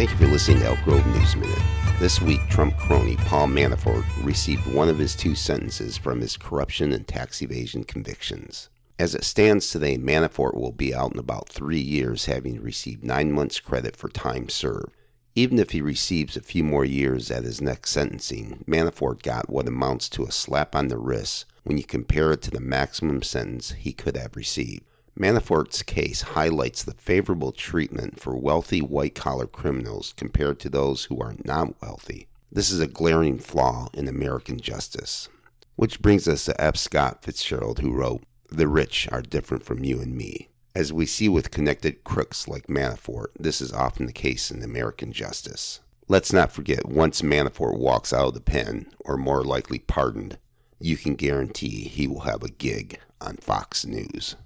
Thank you for listening to Elk Grove News Minute. This week, Trump crony Paul Manafort received one of his two sentences from his corruption and tax evasion convictions. As it stands today, Manafort will be out in about three years, having received nine months credit for time served. Even if he receives a few more years at his next sentencing, Manafort got what amounts to a slap on the wrist when you compare it to the maximum sentence he could have received. Manafort's case highlights the favorable treatment for wealthy white collar criminals compared to those who are not wealthy. This is a glaring flaw in American justice. Which brings us to F. Scott Fitzgerald, who wrote, The rich are different from you and me. As we see with connected crooks like Manafort, this is often the case in American justice. Let's not forget, once Manafort walks out of the pen, or more likely pardoned, you can guarantee he will have a gig on Fox News.